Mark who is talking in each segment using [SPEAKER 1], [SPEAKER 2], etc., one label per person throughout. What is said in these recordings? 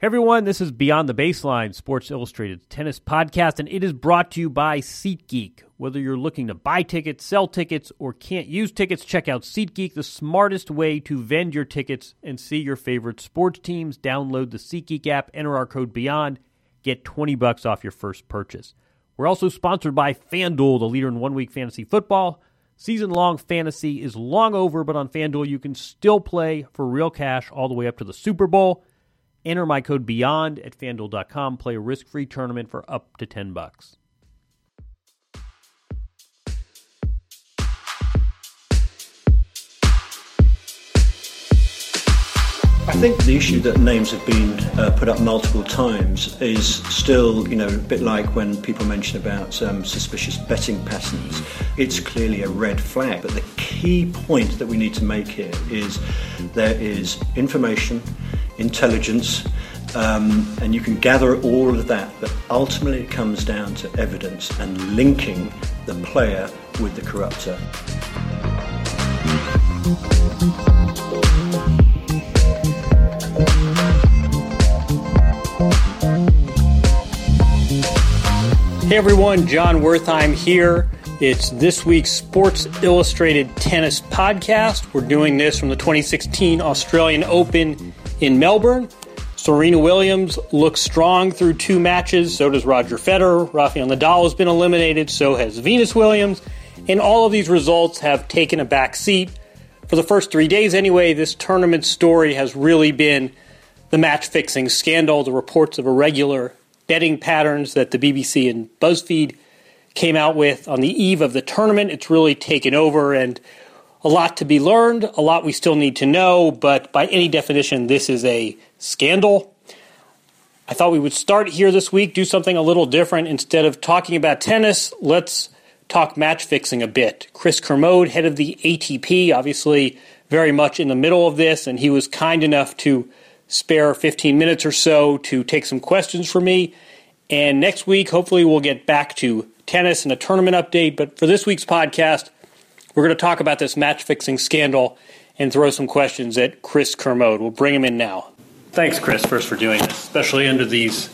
[SPEAKER 1] Hey everyone, this is Beyond the Baseline, Sports Illustrated tennis podcast, and it is brought to you by SeatGeek. Whether you're looking to buy tickets, sell tickets, or can't use tickets, check out SeatGeek, the smartest way to vend your tickets and see your favorite sports teams. Download the SeatGeek app, enter our code BEYOND, get 20 bucks off your first purchase. We're also sponsored by FanDuel, the leader in one week fantasy football. Season long fantasy is long over, but on FanDuel, you can still play for real cash all the way up to the Super Bowl. Enter my code BEYOND at fanduel.com. Play a risk free tournament for up to 10 bucks.
[SPEAKER 2] I think the issue that names have been uh, put up multiple times is still, you know, a bit like when people mention about um, suspicious betting patterns. It's clearly a red flag. But the key point that we need to make here is there is information, intelligence, um, and you can gather all of that, but ultimately it comes down to evidence and linking the player with the corrupter.
[SPEAKER 1] Hey everyone, Jon Wertheim here. It's this week's Sports Illustrated Tennis Podcast. We're doing this from the 2016 Australian Open in Melbourne. Serena Williams looks strong through two matches. So does Roger Federer. Rafael Nadal has been eliminated. So has Venus Williams. And all of these results have taken a back seat. For the first three days, anyway, this tournament story has really been the match fixing scandal, the reports of irregular betting patterns that the BBC and BuzzFeed came out with on the eve of the tournament. It's really taken over and a lot to be learned, a lot we still need to know, but by any definition, this is a scandal. I thought we would start here this week, do something a little different. Instead of talking about tennis, let's talk match fixing a bit. Chris Kermode, head of the ATP, obviously very much in the middle of this, and he was kind enough to spare 15 minutes or so to take some questions for me. And next week, hopefully, we'll get back to tennis and a tournament update. But for this week's podcast, we're going to talk about this match fixing scandal and throw some questions at Chris Kermode. We'll bring him in now. Thanks, Chris, first for doing this, especially under these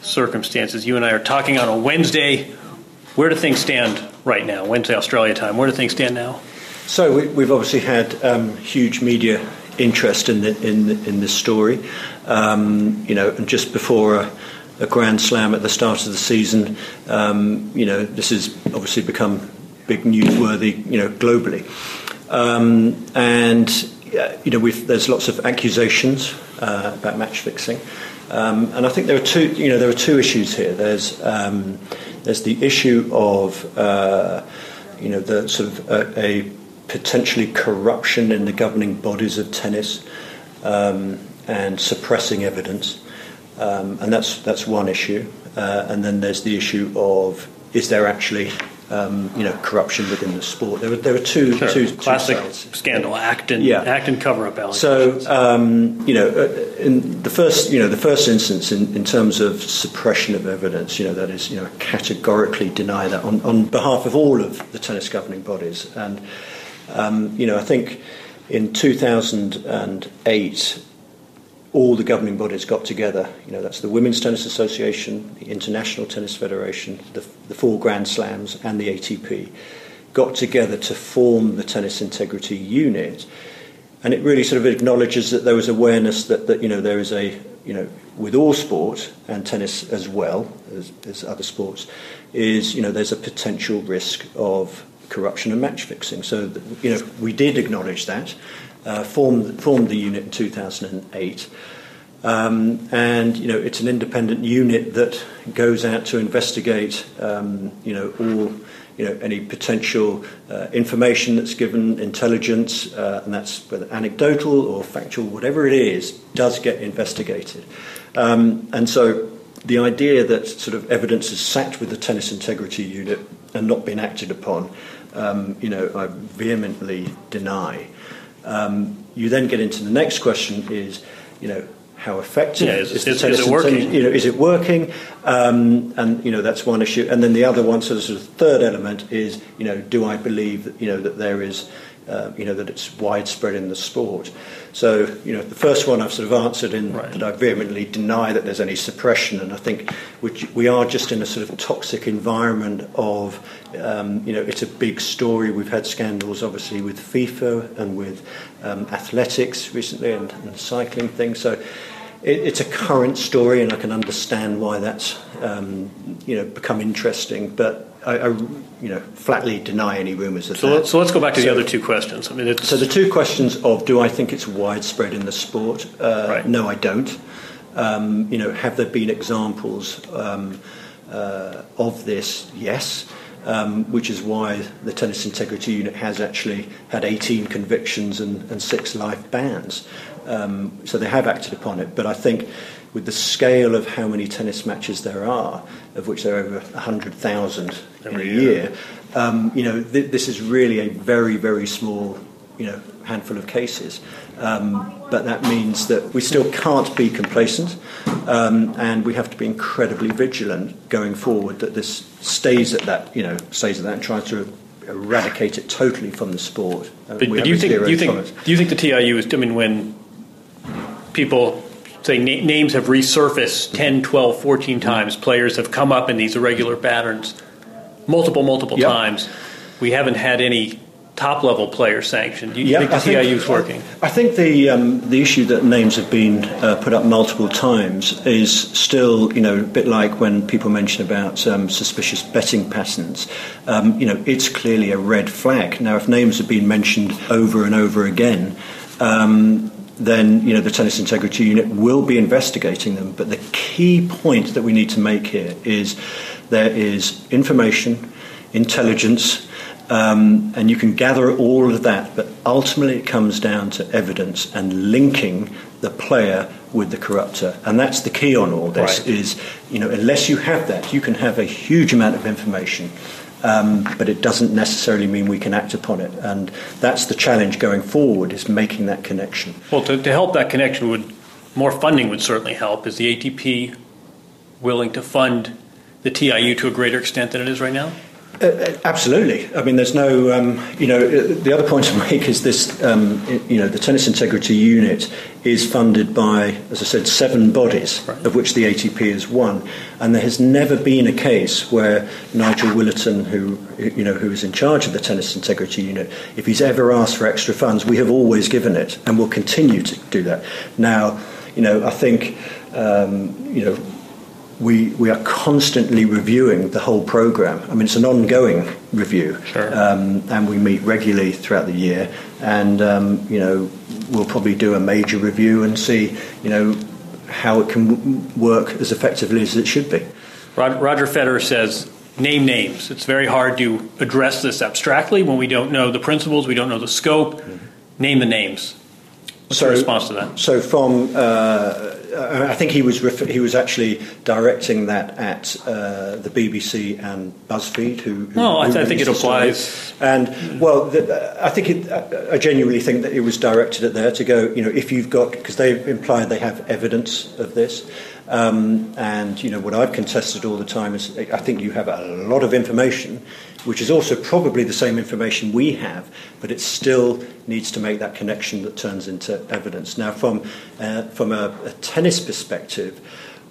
[SPEAKER 1] circumstances. You and I are talking on a Wednesday. Where do things stand right now? Wednesday, Australia time. Where do things stand now?
[SPEAKER 2] So we, have obviously had um, huge media interest in the, in in this story. Um, you know, and just before a, a, Grand Slam at the start of the season, um, you know, this has obviously become big newsworthy, you know, globally. Um, and uh, you know, there's lots of accusations uh, about match fixing, um, and I think there are two. You know, there are two issues here. There's um, there's the issue of uh, you know the sort of a, a potentially corruption in the governing bodies of tennis um, and suppressing evidence. Um, and that's, that's one issue. Uh, and then there's the issue of is there actually um, you know corruption within the sport? There are, there are two,
[SPEAKER 1] sure.
[SPEAKER 2] two
[SPEAKER 1] classic
[SPEAKER 2] two
[SPEAKER 1] scandal act and yeah. act and cover up
[SPEAKER 2] So um, you know uh, in the first you know the first instance in, in terms of suppression of evidence, you know that is you know categorically deny that on, on behalf of all of the tennis governing bodies and um, you know, I think in 2008, all the governing bodies got together. You know, that's the Women's Tennis Association, the International Tennis Federation, the, the four Grand Slams, and the ATP got together to form the Tennis Integrity Unit. And it really sort of acknowledges that there was awareness that, that you know, there is a, you know, with all sport and tennis as well as, as other sports, is, you know, there's a potential risk of corruption and match fixing. So, you know, we did acknowledge that, formed, formed the unit in 2008. Um, and you know it's an independent unit that goes out to investigate um, you know all you know any potential uh, information that's given intelligence uh, and that's whether anecdotal or factual whatever it is does get investigated um, and so the idea that sort of evidence is sat with the tennis integrity unit and not been acted upon um, you know, I vehemently deny. Um, you then get into the next question: is you know how effective
[SPEAKER 1] yeah, is, is, is, is, it working?
[SPEAKER 2] You know, is it working? Um, and you know that's one issue. And then the other one, so the sort of third element is you know, do I believe that you know that there is uh, you know, that it's widespread in the sport. So, you know, the first one I've sort of answered in right. that I vehemently deny that there's any suppression, and I think we are just in a sort of toxic environment of, um, you know, it's a big story. We've had scandals, obviously, with FIFA and with um, athletics recently and, and cycling things. So, it, it's a current story, and I can understand why that's, um, you know, become interesting. But I, I, you know, flatly deny any rumours of
[SPEAKER 1] so
[SPEAKER 2] that.
[SPEAKER 1] Let, so let's go back to so, the other two questions. I mean,
[SPEAKER 2] so the two questions of do I think it's widespread in the sport? Uh, right. No, I don't. Um, you know, have there been examples um, uh, of this? Yes. Um, which is why the Tennis Integrity Unit has actually had 18 convictions and, and six life bans. Um, so they have acted upon it. But I think with the scale of how many tennis matches there are, of which there are over 100,000 in a year, year um, you know, th- this is really a very, very small, you know, handful of cases. Um, but that means that we still can't be complacent, um, and we have to be incredibly vigilant going forward that this stays at that, you know, stays at that and tries to eradicate it totally from the sport.
[SPEAKER 1] Uh, but, but do you think do you think do you think the TIU is? I mean, when people say na- names have resurfaced 10, 12, 14 times. Players have come up in these irregular patterns multiple, multiple yep. times. We haven't had any top level player sanctioned. Do you yep, think the TIU is working?
[SPEAKER 2] I think the um, the issue that names have been uh, put up multiple times is still, you know, a bit like when people mention about um, suspicious betting patterns. Um, you know, it's clearly a red flag. Now, if names have been mentioned over and over again. Then you know the tennis integrity unit will be investigating them. But the key point that we need to make here is there is information, intelligence, um, and you can gather all of that. But ultimately, it comes down to evidence and linking the player with the corruptor, and that's the key on all this. Right. Is you know unless you have that, you can have a huge amount of information um, but it doesn't necessarily mean we can act upon it. And that's the challenge going forward: is making that connection.
[SPEAKER 1] Well, to, to help that connection, would more funding would certainly help. Is the ATP willing to fund the TIU to a greater extent than it is right now?
[SPEAKER 2] Uh, uh, absolutely. I mean, there's no, um, you know, uh, the other point to make is this, um, you know, the Tennis Integrity Unit is funded by, as I said, seven bodies, right. of which the ATP is one. And there has never been a case where Nigel Willerton, who, you know, who is in charge of the Tennis Integrity Unit, if he's ever asked for extra funds, we have always given it and will continue to do that. Now, you know, I think, um, you know, we, we are constantly reviewing the whole program. I mean, it's an ongoing review,
[SPEAKER 1] sure. um,
[SPEAKER 2] and we meet regularly throughout the year. And um, you know, we'll probably do a major review and see, you know, how it can w- work as effectively as it should be.
[SPEAKER 1] Roger Federer says, "Name names." It's very hard to address this abstractly when we don't know the principles, we don't know the scope. Mm-hmm. Name the names. What's so, response to that?
[SPEAKER 2] So from uh, I think he was ref- he was actually directing that at uh, the BBC and BuzzFeed. Who, who
[SPEAKER 1] no, I, th- I think it applies.
[SPEAKER 2] And well, the, I think it, I genuinely think that it was directed at there to go. You know, if you've got because they implied they have evidence of this. Um, and you know what I've contested all the time is I think you have a lot of information, which is also probably the same information we have, but it still needs to make that connection that turns into evidence. Now, from uh, from a, a tennis perspective,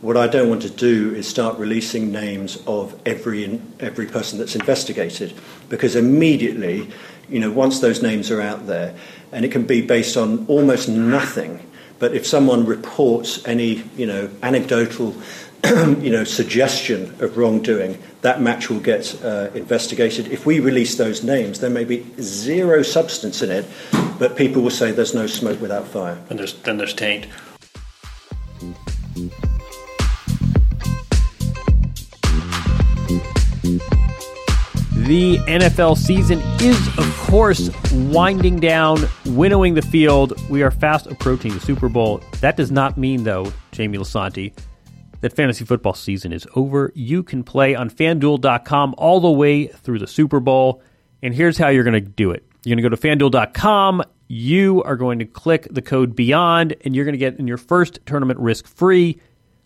[SPEAKER 2] what I don't want to do is start releasing names of every every person that's investigated, because immediately, you know, once those names are out there, and it can be based on almost nothing but if someone reports any, you know, anecdotal, you know, suggestion of wrongdoing, that match will get uh, investigated. If we release those names, there may be zero substance in it, but people will say there's no smoke without fire.
[SPEAKER 1] And there's, then there's taint. The NFL season is, of course, winding down, winnowing the field. We are fast approaching the Super Bowl. That does not mean, though, Jamie Lisanti, that fantasy football season is over. You can play on fanduel.com all the way through the Super Bowl. And here's how you're going to do it you're going to go to fanduel.com. You are going to click the code BEYOND, and you're going to get in your first tournament risk free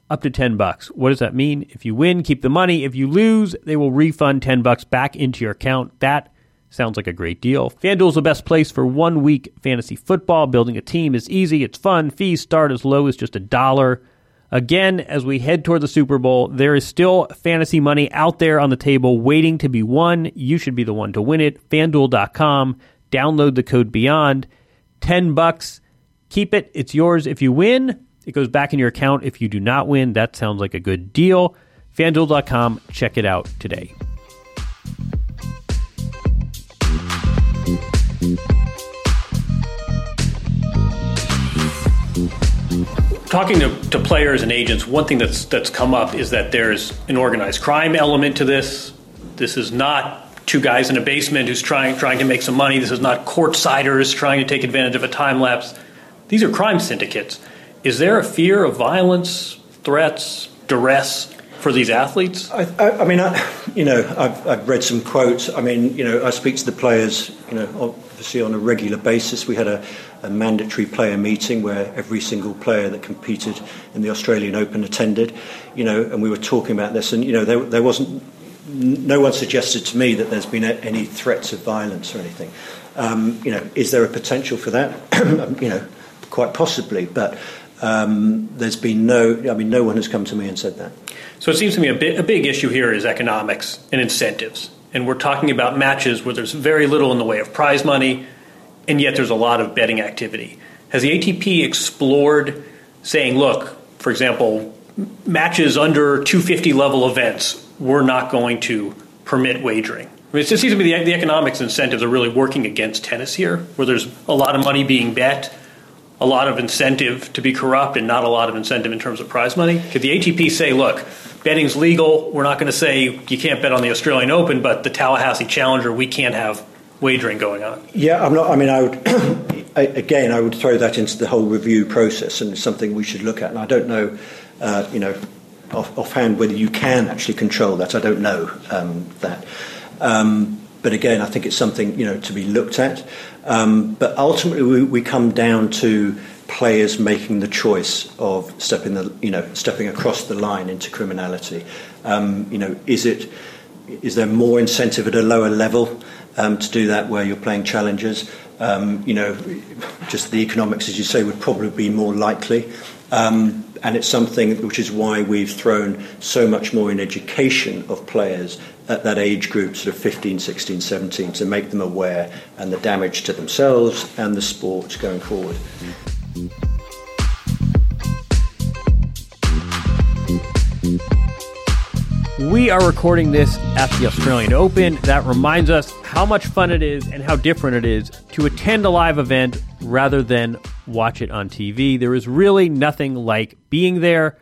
[SPEAKER 1] up to 10 bucks. What does that mean? If you win, keep the money. If you lose, they will refund 10 bucks back into your account. That Sounds like a great deal. FanDuel's the best place for one week fantasy football. Building a team is easy, it's fun. Fees start as low as just a dollar. Again, as we head toward the Super Bowl, there is still fantasy money out there on the table waiting to be won. You should be the one to win it. FanDuel.com. Download the code BEYOND. 10 bucks. Keep it. It's yours if you win. It goes back in your account if you do not win. That sounds like a good deal. FanDuel.com. Check it out today. Talking to, to players and agents, one thing that's that's come up is that there's an organized crime element to this. This is not two guys in a basement who's trying trying to make some money. This is not courtsiders trying to take advantage of a time lapse. These are crime syndicates. Is there a fear of violence, threats, duress for these athletes?
[SPEAKER 2] I, I, I mean, I, you know, I've, I've, read some quotes. I mean, you know, I speak to the players, you know, obviously on a regular basis. We had a, a mandatory player meeting where every single player that competed in the Australian Open attended, you know, and we were talking about this, and you know, there, there wasn't. No one suggested to me that there's been a, any threats of violence or anything. Um, you know, is there a potential for that? you know, quite possibly, but um, there's been no. I mean, no one has come to me and said that.
[SPEAKER 1] So it seems to me a, bit, a big issue here is economics and incentives. And we're talking about matches where there's very little in the way of prize money, and yet there's a lot of betting activity. Has the ATP explored saying, look, for example, matches under 250 level events, we're not going to permit wagering? I mean, it seems to me the, the economics incentives are really working against tennis here, where there's a lot of money being bet a lot of incentive to be corrupt and not a lot of incentive in terms of prize money? Could the ATP say, look, betting's legal. We're not going to say you can't bet on the Australian Open, but the Tallahassee Challenger, we can't have wagering going on.
[SPEAKER 2] Yeah, I'm not. I mean, I would again, I would throw that into the whole review process, and it's something we should look at. And I don't know, uh, you know, off, offhand whether you can actually control that. I don't know um, that. Um, but again, I think it's something you know to be looked at. Um, but ultimately, we, we, come down to players making the choice of stepping the you know stepping across the line into criminality. Um, you know, is it is there more incentive at a lower level um, to do that where you're playing challengers? Um, you know, just the economics, as you say, would probably be more likely. Um, and it's something which is why we've thrown so much more in education of players at that age group, sort of 15, 16, 17, to make them aware and the damage to themselves and the sport going forward.
[SPEAKER 1] We are recording this at the Australian Open. That reminds us how much fun it is and how different it is to attend a live event rather than watch it on TV. There is really nothing like being there.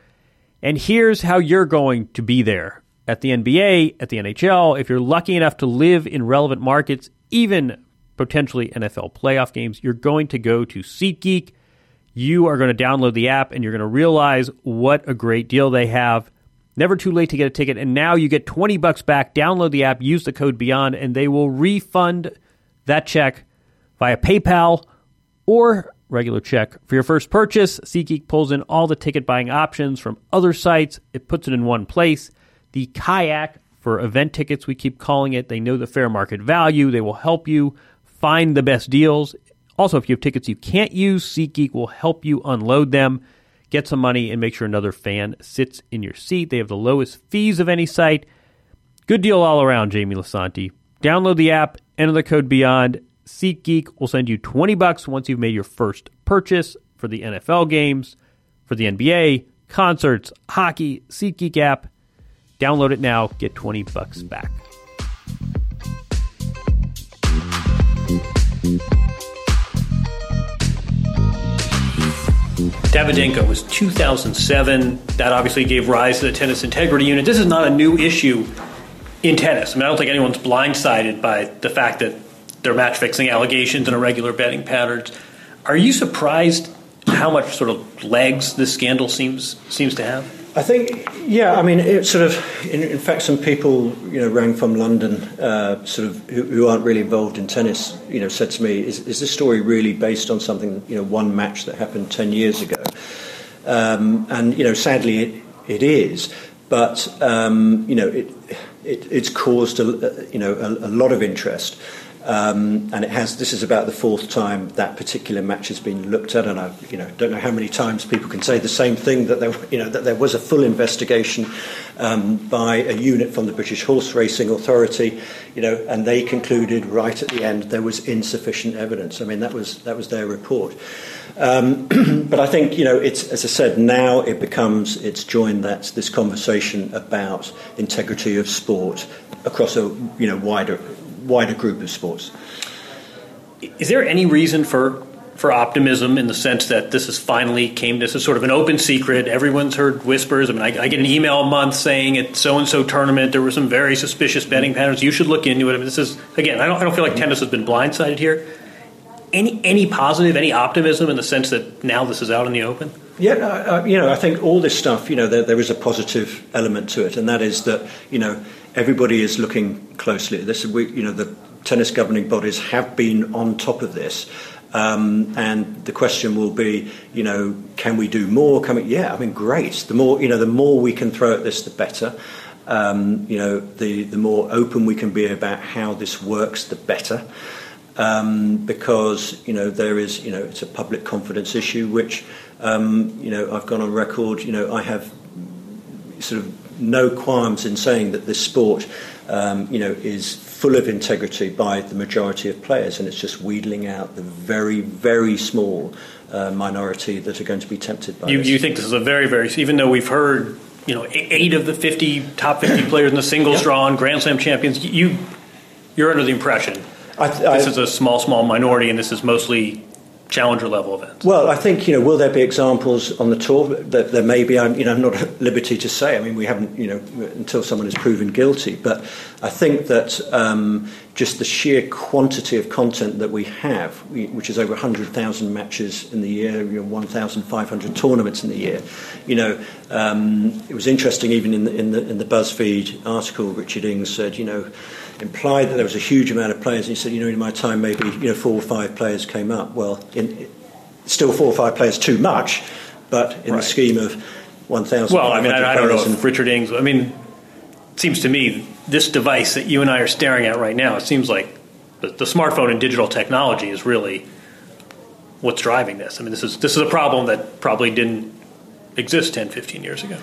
[SPEAKER 1] And here's how you're going to be there at the NBA, at the NHL. If you're lucky enough to live in relevant markets, even potentially NFL playoff games, you're going to go to SeatGeek. You are going to download the app and you're going to realize what a great deal they have. Never too late to get a ticket. And now you get 20 bucks back. Download the app, use the code BEYOND, and they will refund that check via PayPal or regular check. For your first purchase, SeatGeek pulls in all the ticket buying options from other sites. It puts it in one place. The kayak for event tickets, we keep calling it. They know the fair market value. They will help you find the best deals. Also, if you have tickets you can't use, SeatGeek will help you unload them, get some money, and make sure another fan sits in your seat. They have the lowest fees of any site. Good deal all around, Jamie Lisanti. Download the app, enter the code BEYOND, SeatGeek will send you 20 bucks once you've made your first purchase for the NFL games, for the NBA, concerts, hockey, SeatGeek app. Download it now, get 20 bucks back. Davydenko was 2007. That obviously gave rise to the tennis integrity unit. This is not a new issue in tennis. I mean, I don't think anyone's blindsided by the fact that there are match fixing allegations and irregular betting patterns. Are you surprised how much sort of legs this scandal seems seems to have?
[SPEAKER 2] I think, yeah. I mean, it sort of. In, in fact, some people, you know, rang from London, uh, sort of, who, who, aren't really involved in tennis, you know, said to me, "Is, is this story really based on something, you know, one match that happened ten years ago?" Um, and you know, sadly, it, it is. But um, you know, it, it, it's caused a, you know a, a lot of interest. Um, and it has. This is about the fourth time that particular match has been looked at, and I, you know, don't know how many times people can say the same thing that there, you know, that there was a full investigation um, by a unit from the British Horse Racing Authority, you know, and they concluded right at the end there was insufficient evidence. I mean, that was that was their report. Um, but I think you know, it's as I said, now it becomes it's joined that this conversation about integrity of sport across a you know wider wider group of sports.
[SPEAKER 1] Is there any reason for for optimism in the sense that this is finally came this is sort of an open secret? Everyone's heard whispers. I mean i, I get an email a month saying at so and so tournament there were some very suspicious betting patterns. You should look into it. I mean, this is again I don't, I don't feel like tennis has been blindsided here. Any any positive any optimism in the sense that now this is out in the open?
[SPEAKER 2] Yeah, uh, you know, I think all this stuff, you know, there, there is a positive element to it, and that is that, you know, everybody is looking closely at this. We, you know, the tennis governing bodies have been on top of this. Um, and the question will be, you know, can we do more? Can we, yeah, I mean, great. The more, you know, the more we can throw at this, the better. Um, you know, the, the more open we can be about how this works, the better. Um, because, you know, there is, you know, it's a public confidence issue, which, um, you know, I've gone on record, you know, I have sort of no qualms in saying that this sport, um, you know, is full of integrity by the majority of players, and it's just wheedling out the very, very small uh, minority that are going to be tempted by
[SPEAKER 1] you,
[SPEAKER 2] this.
[SPEAKER 1] You think this is a very, very, even though we've heard, you know, eight of the 50 top 50 players in the singles draw and Grand Slam champions, you, you're under the impression I, I, this is a small, small minority, and this is mostly challenger level events?
[SPEAKER 2] Well, I think you know, will there be examples on the tour? That there may be. I'm, you know, I'm not at liberty to say. I mean, we haven't, you know, until someone is proven guilty. But I think that um, just the sheer quantity of content that we have, which is over 100,000 matches in the year, you know, 1,500 tournaments in the year. You know, um, it was interesting even in the, in the in the BuzzFeed article. Richard Ings said, you know implied that there was a huge amount of players. And he said, you know, in my time, maybe you know four or five players came up. Well, in, still four or five players too much, but in right. the scheme of one thousand.
[SPEAKER 1] Well, I mean, I, I don't know if Richard Ings. I mean, it seems to me this device that you and I are staring at right now. It seems like the, the smartphone and digital technology is really what's driving this. I mean, this is this is a problem that probably didn't exist 10, 15 years ago.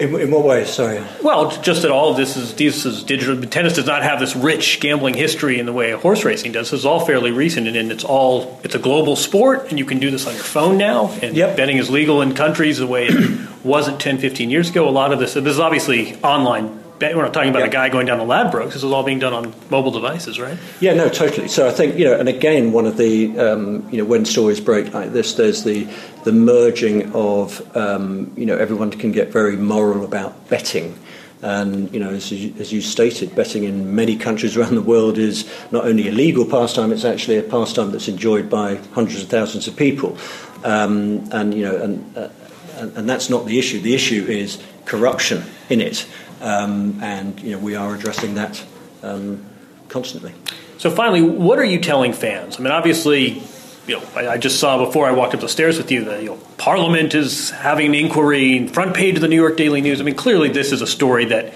[SPEAKER 2] In, in, what way? Sorry.
[SPEAKER 1] Well, just that all of this is this is digital. Tennis does not have this rich gambling history in the way horse racing does. This is all fairly recent, and, and it's all it's a global sport, and you can do this on your phone now. And yep. betting is legal in countries the way it wasn't 10, 15 years ago. A lot of this this is obviously online we're not talking about yeah. a guy going down to Ladbrokes. This is all being done on mobile devices, right?
[SPEAKER 2] Yeah, no, totally. So I think you know, and again, one of the um, you know, when stories break like this, there's the the merging of um, you know, everyone can get very moral about betting. And you know, as you, as you, stated, betting in many countries around the world is not only a legal pastime; it's actually a pastime that's enjoyed by hundreds of thousands of people. Um, and you know, and, uh, and, and that's not the issue. The issue is corruption in it um, and you know, we are addressing that um, constantly.
[SPEAKER 1] So, finally, what are you telling fans? I mean, obviously, you know, I, I, just saw before I walked up the stairs with you that you know, Parliament is having an inquiry, front page of the New York Daily News. I mean, clearly, this is a story that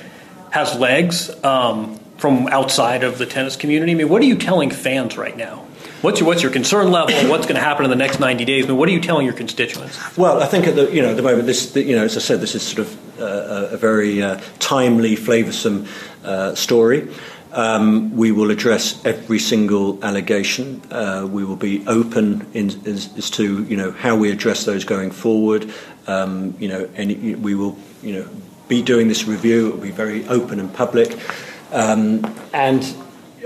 [SPEAKER 1] has legs um, from outside of the tennis community. I mean, what are you telling fans right now? What's your what's your concern level? What's going to happen in the next ninety days? I mean, what are you telling your constituents?
[SPEAKER 2] Well, I think at the you know at the moment this you know as I said this is sort of uh, a very uh, timely, flavoursome uh, story. Um, we will address every single allegation. Uh, we will be open in, as, as, to you know how we address those going forward. Um, you know, any, we will you know be doing this review. It will be very open and public. Um, and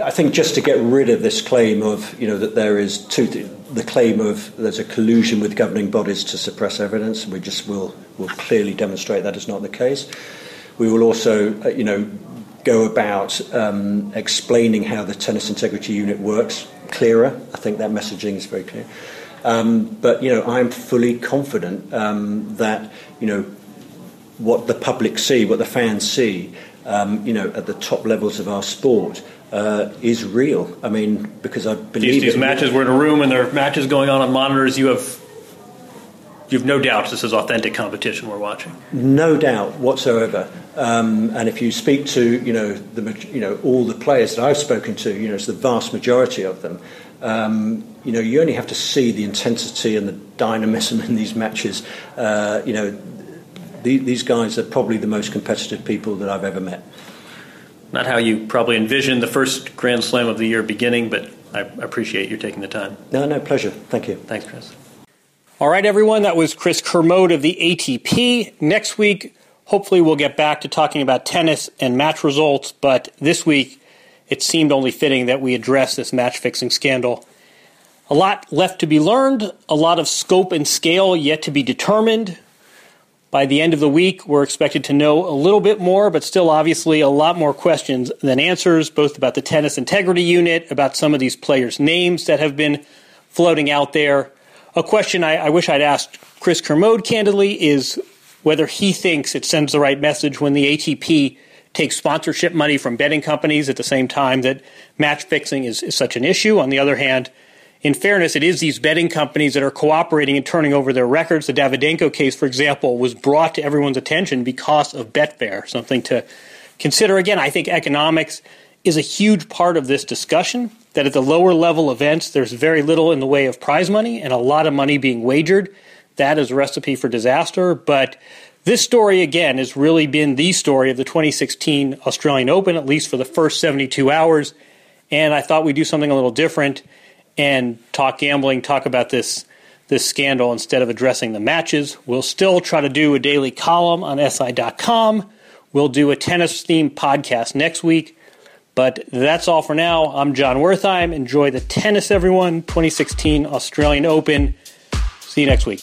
[SPEAKER 2] I think just to get rid of this claim of, you know, that there is two, the claim of there's a collusion with governing bodies to suppress evidence, we just will, will clearly demonstrate that is not the case. We will also, uh, you know, go about um, explaining how the Tennis Integrity Unit works clearer. I think that messaging is very clear. Um, but, you know, I'm fully confident um, that, you know, what the public see, what the fans see, um, you know, at the top levels of our sport uh, is real. I mean, because I believe
[SPEAKER 1] these, these matches. We're in a room and there are matches going on on monitors. You have you've no doubt this is authentic competition we're watching.
[SPEAKER 2] No doubt whatsoever. Um, and if you speak to you know the you know all the players that I've spoken to, you know it's the vast majority of them. Um, you know you only have to see the intensity and the dynamism in these matches. Uh, you know these guys are probably the most competitive people that I've ever met.
[SPEAKER 1] Not how you probably envisioned the first Grand Slam of the year beginning, but I appreciate you taking the time.
[SPEAKER 2] No, no, pleasure. Thank you.
[SPEAKER 1] Thanks, Chris. All right, everyone, that was Chris Kermode of the ATP. Next week, hopefully, we'll get back to talking about tennis and match results, but this week, it seemed only fitting that we address this match fixing scandal. A lot left to be learned, a lot of scope and scale yet to be determined. By the end of the week, we're expected to know a little bit more, but still, obviously, a lot more questions than answers, both about the tennis integrity unit, about some of these players' names that have been floating out there a question I, I wish I'd asked Chris Kermode candidly is whether he thinks it sends the right message when the ATP takes sponsorship money from betting companies at the same time that match fixing is, is such an issue. On the other hand, in fairness, it is these betting companies that are cooperating and turning over their records. The Davydenko case, for example, was brought to everyone's attention because of Betfair, something to consider. Again, I think economics is a huge part of this discussion that at the lower level events, there's very little in the way of prize money and a lot of money being wagered. That is a recipe for disaster. But this story, again, has really been the story of the 2016 Australian Open, at least for the first 72 hours. And I thought we'd do something a little different and talk gambling, talk about this this scandal instead of addressing the matches. We'll still try to do a daily column on SI.com. We'll do a tennis themed podcast next week. But that's all for now. I'm Jon Wertheim. Enjoy the tennis, everyone. 2016 Australian Open. See you next week.